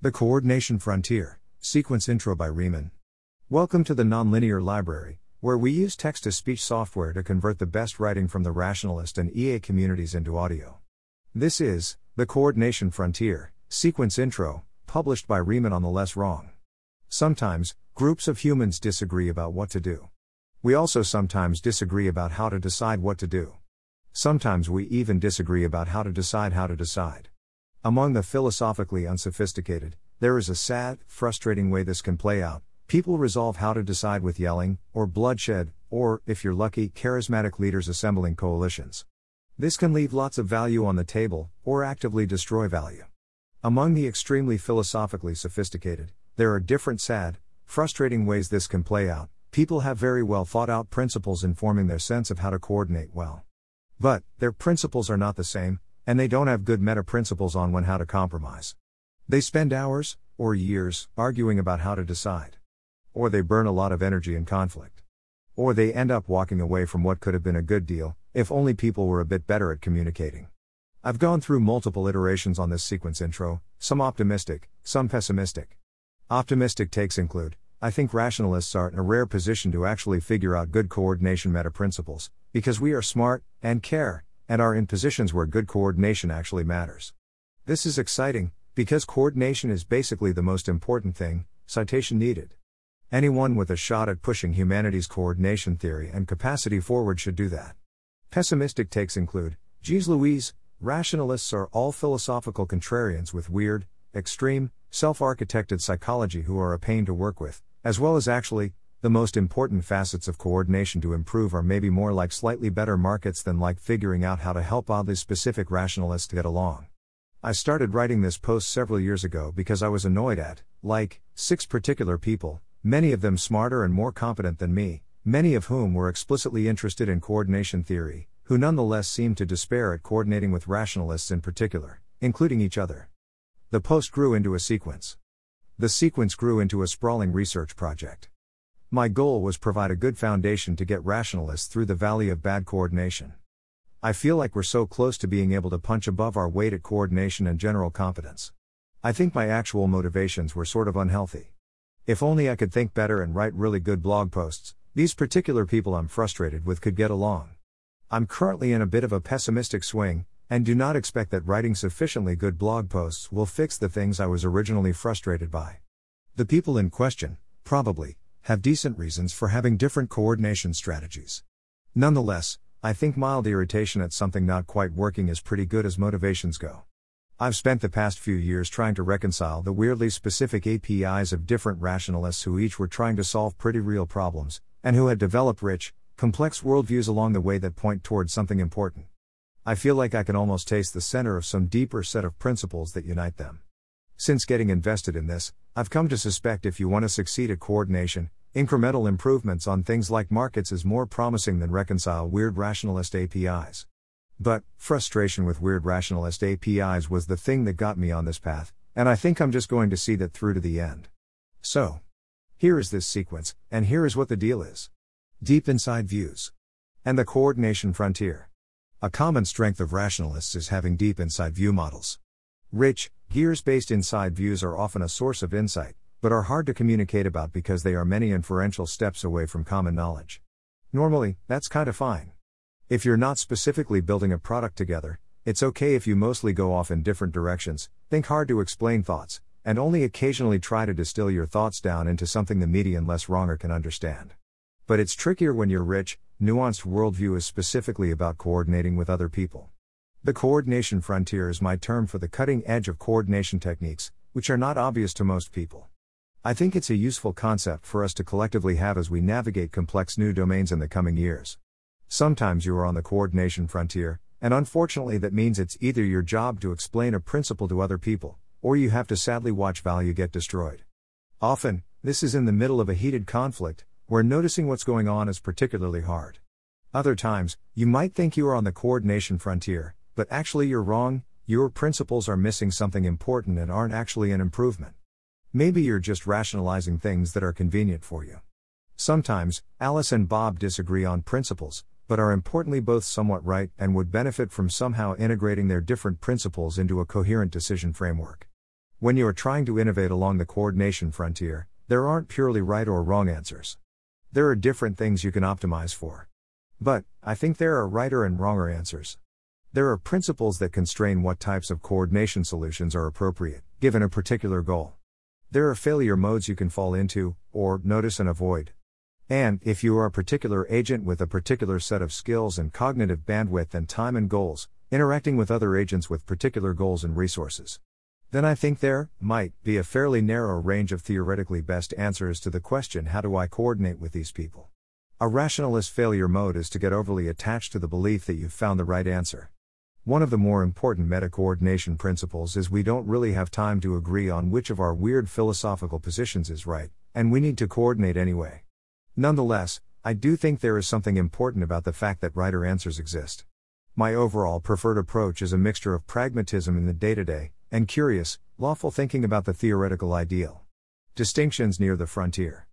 The Coordination Frontier, Sequence Intro by Raemon. Welcome to the Nonlinear Library, where we use text to speech software to convert the best writing from the rationalist and EA communities into audio. This is The Coordination Frontier, Sequence Intro, published by Raemon on the Less Wrong. Sometimes, groups of humans disagree about what to do. We also sometimes disagree about how to decide what to do. Sometimes we even disagree about how to decide how to decide. Among the philosophically unsophisticated, there is a sad, frustrating way this can play out. People resolve how to decide with yelling, or bloodshed, or, if you're lucky, charismatic leaders assembling coalitions. This can leave lots of value on the table, or actively destroy value. Among the extremely philosophically sophisticated, there are different sad, frustrating ways this can play out. People have very well thought out principles informing their sense of how to coordinate well. But, their principles are not the same, and they don't have good meta principles on when how to compromise. They spend hours, or years, arguing about how to decide. Or they burn a lot of energy in conflict. Or they end up walking away from what could have been a good deal, if only people were a bit better at communicating. I've gone through multiple iterations on this sequence intro, some optimistic, some pessimistic. Optimistic takes include I think rationalists are in a rare position to actually figure out good coordination meta principles, because we are smart, and care, and are in positions where good coordination actually matters. This is exciting, because coordination is basically the most important thing, citation needed. Anyone with a shot at pushing humanity's coordination theory and capacity forward should do that. Pessimistic takes include, geez Louise, rationalists are all philosophical contrarians with weird, extreme, self architected psychology who are a pain to work with, as well as actually, the most important facets of coordination to improve are maybe more like slightly better markets than like figuring out how to help oddly specific rationalists get along. I started writing this post several years ago because I was annoyed at, like, six particular people, many of them smarter and more competent than me, many of whom were explicitly interested in coordination theory, who nonetheless seemed to despair at coordinating with rationalists in particular, including each other. The post grew into a sequence. The sequence grew into a sprawling research project. My goal was provide a good foundation to get rationalists through the valley of bad coordination. I feel like we're so close to being able to punch above our weight at coordination and general competence. I think my actual motivations were sort of unhealthy. If only I could think better and write really good blog posts, these particular people I'm frustrated with could get along. I'm currently in a bit of a pessimistic swing, and do not expect that writing sufficiently good blog posts will fix the things I was originally frustrated by. The people in question, probably, have decent reasons for having different coordination strategies. Nonetheless, I think mild irritation at something not quite working is pretty good as motivations go. I've spent the past few years trying to reconcile the weirdly specific APIs of different rationalists who each were trying to solve pretty real problems, and who had developed rich, complex worldviews along the way that point towards something important. I feel like I can almost taste the center of some deeper set of principles that unite them. Since getting invested in this, I've come to suspect if you want to succeed at coordination, incremental improvements on things like markets is more promising than reconcile weird rationalist APIs. But, frustration with weird rationalist APIs was the thing that got me on this path, and I think I'm just going to see that through to the end. So, here is this sequence, and here is what the deal is Deep Inside Views. And the Coordination Frontier. A common strength of rationalists is having deep inside view models. Rich, gears based inside views are often a source of insight, but are hard to communicate about because they are many inferential steps away from common knowledge. Normally, that's kinda fine. If you're not specifically building a product together, it's okay if you mostly go off in different directions, think hard to explain thoughts, and only occasionally try to distill your thoughts down into something the median less wronger can understand. But it's trickier when your rich, nuanced worldview is specifically about coordinating with other people. The coordination frontier is my term for the cutting edge of coordination techniques, which are not obvious to most people. I think it's a useful concept for us to collectively have as we navigate complex new domains in the coming years. Sometimes you are on the coordination frontier, and unfortunately that means it's either your job to explain a principle to other people, or you have to sadly watch value get destroyed. Often, this is in the middle of a heated conflict, where noticing what's going on is particularly hard. Other times, you might think you are on the coordination frontier, but actually you're wrong, your principles are missing something important and aren't actually an improvement. Maybe you're just rationalizing things that are convenient for you. Sometimes, Alice and Bob disagree on principles, but are importantly both somewhat right and would benefit from somehow integrating their different principles into a coherent decision framework. When you are trying to innovate along the coordination frontier, there aren't purely right or wrong answers. There are different things you can optimize for. But, I think there are righter and wronger answers. There are principles that constrain what types of coordination solutions are appropriate, given a particular goal. There are failure modes you can fall into, or notice and avoid. And, if you are a particular agent with a particular set of skills and cognitive bandwidth and time and goals, interacting with other agents with particular goals and resources, then I think there might be a fairly narrow range of theoretically best answers to the question how do I coordinate with these people? A rationalist failure mode is to get overly attached to the belief that you've found the right answer. One of the more important meta coordination principles is we don't really have time to agree on which of our weird philosophical positions is right, and we need to coordinate anyway. Nonetheless, I do think there is something important about the fact that righter answers exist. My overall preferred approach is a mixture of pragmatism in the day to day, and curious, lawful thinking about the theoretical ideal. Distinctions near the frontier.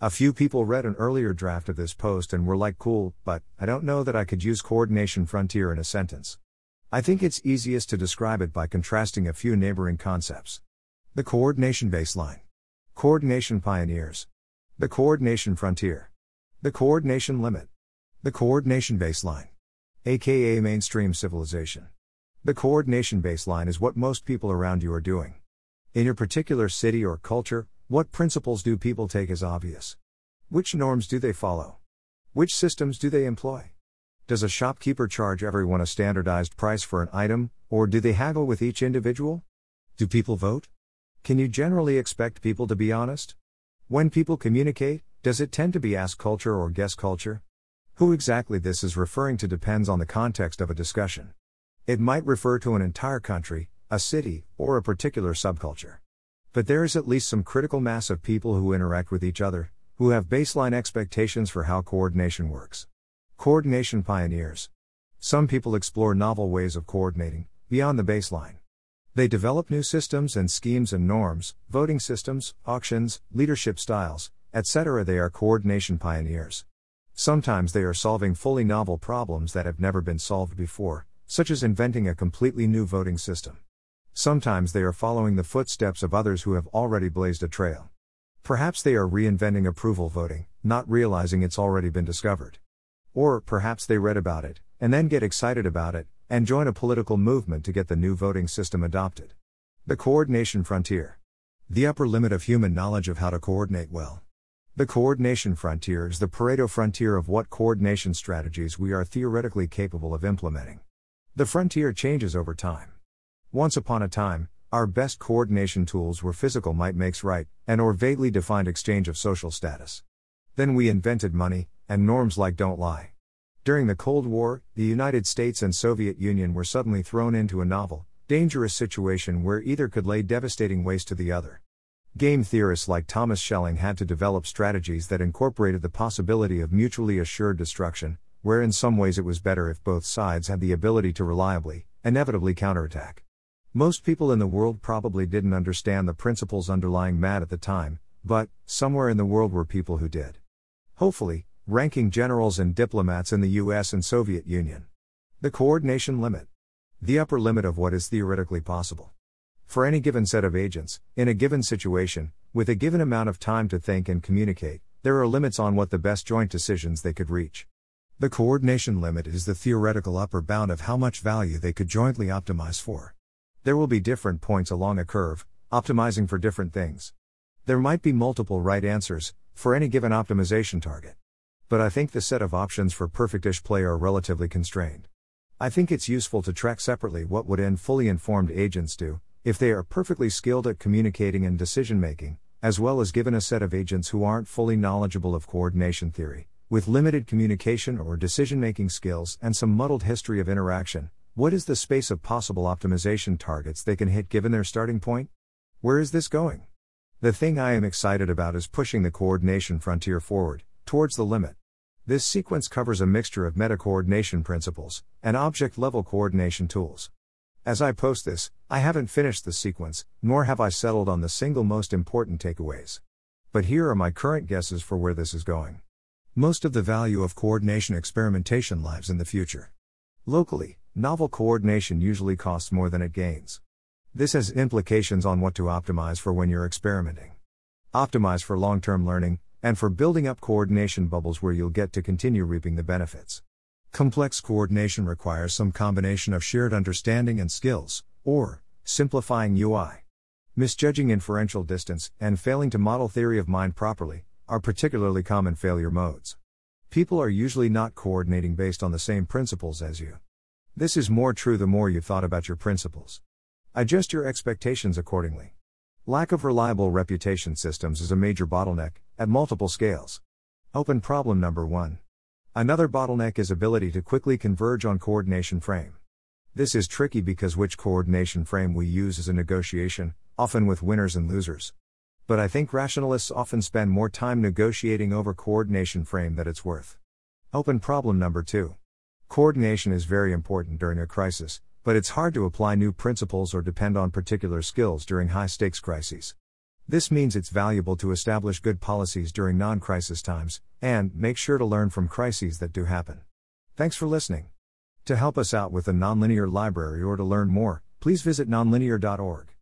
A few people read an earlier draft of this post and were like, cool, but I don't know that I could use coordination frontier in a sentence. I think it's easiest to describe it by contrasting a few neighboring concepts. The coordination baseline, coordination pioneers, the coordination frontier. The coordination limit. The coordination baseline. AKA mainstream civilization. The coordination baseline is what most people around you are doing. In your particular city or culture, what principles do people take as obvious? Which norms do they follow? Which systems do they employ? Does a shopkeeper charge everyone a standardized price for an item, or do they haggle with each individual? Do people vote? Can you generally expect people to be honest? When people communicate, does it tend to be ask culture or guess culture? Who exactly this is referring to depends on the context of a discussion. It might refer to an entire country, a city, or a particular subculture. But there is at least some critical mass of people who interact with each other, who have baseline expectations for how coordination works. Coordination pioneers. Some people explore novel ways of coordinating, beyond the baseline. They develop new systems and schemes and norms, voting systems, auctions, leadership styles, etc. They are coordination pioneers. Sometimes they are solving fully novel problems that have never been solved before, such as inventing a completely new voting system. Sometimes they are following the footsteps of others who have already blazed a trail. Perhaps they are reinventing approval voting, not realizing it's already been discovered. Or perhaps they read about it, and then get excited about it, and join a political movement to get the new voting system adopted. The Coordination Frontier. The upper limit of human knowledge of how to coordinate well. The coordination frontier is the Pareto frontier of what coordination strategies we are theoretically capable of implementing. The frontier changes over time. Once upon a time, our best coordination tools were physical might makes right, and or vaguely defined exchange of social status. Then we invented money, and norms like don't lie. During the Cold War, the United States and Soviet Union were suddenly thrown into a novel, dangerous situation where either could lay devastating waste to the other. Game theorists like Thomas Schelling had to develop strategies that incorporated the possibility of mutually assured destruction, where in some ways it was better if both sides had the ability to reliably, inevitably counterattack. Most people in the world probably didn't understand the principles underlying MAD at the time, but, somewhere in the world were people who did. Hopefully, ranking generals and diplomats in the US and Soviet Union. The coordination limit. The upper limit of what is theoretically possible. For any given set of agents, in a given situation, with a given amount of time to think and communicate, there are limits on what the best joint decisions they could reach. The coordination limit is the theoretical upper bound of how much value they could jointly optimize for. There will be different points along a curve, optimizing for different things. There might be multiple right answers, for any given optimization target. But I think the set of options for perfectish play are relatively constrained. I think it's useful to track separately what would end fully informed agents do, if they are perfectly skilled at communicating and decision making, as well as given a set of agents who aren't fully knowledgeable of coordination theory, with limited communication or decision making skills and some muddled history of interaction. What is the space of possible optimization targets they can hit given their starting point? Where is this going? The thing I am excited about is pushing the coordination frontier forward, towards the limit. This sequence covers a mixture of meta coordination principles and object level coordination tools. As I post this, I haven't finished the sequence, nor have I settled on the single most important takeaways. But here are my current guesses for where this is going. Most of the value of coordination experimentation lies in the future. Locally, novel coordination usually costs more than it gains. This has implications on what to optimize for when you're experimenting. Optimize for long term learning, and for building up coordination bubbles where you'll get to continue reaping the benefits. Complex coordination requires some combination of shared understanding and skills, or, simplifying UI. Misjudging inferential distance, and failing to model theory of mind properly, are particularly common failure modes. People are usually not coordinating based on the same principles as you. This is more true the more you've thought about your principles. Adjust your expectations accordingly. Lack of reliable reputation systems is a major bottleneck, at multiple scales. Open problem number one. Another bottleneck is ability to quickly converge on coordination frame. This is tricky because which coordination frame we use is a negotiation, often with winners and losers. But I think rationalists often spend more time negotiating over coordination frame that it's worth. Open problem number two. Coordination is very important during a crisis, but it's hard to apply new principles or depend on particular skills during high stakes crises. This means it's valuable to establish good policies during non crisis times, and make sure to learn from crises that do happen. Thanks for listening. To help us out with the Nonlinear Library or to learn more, please visit nonlinear.org.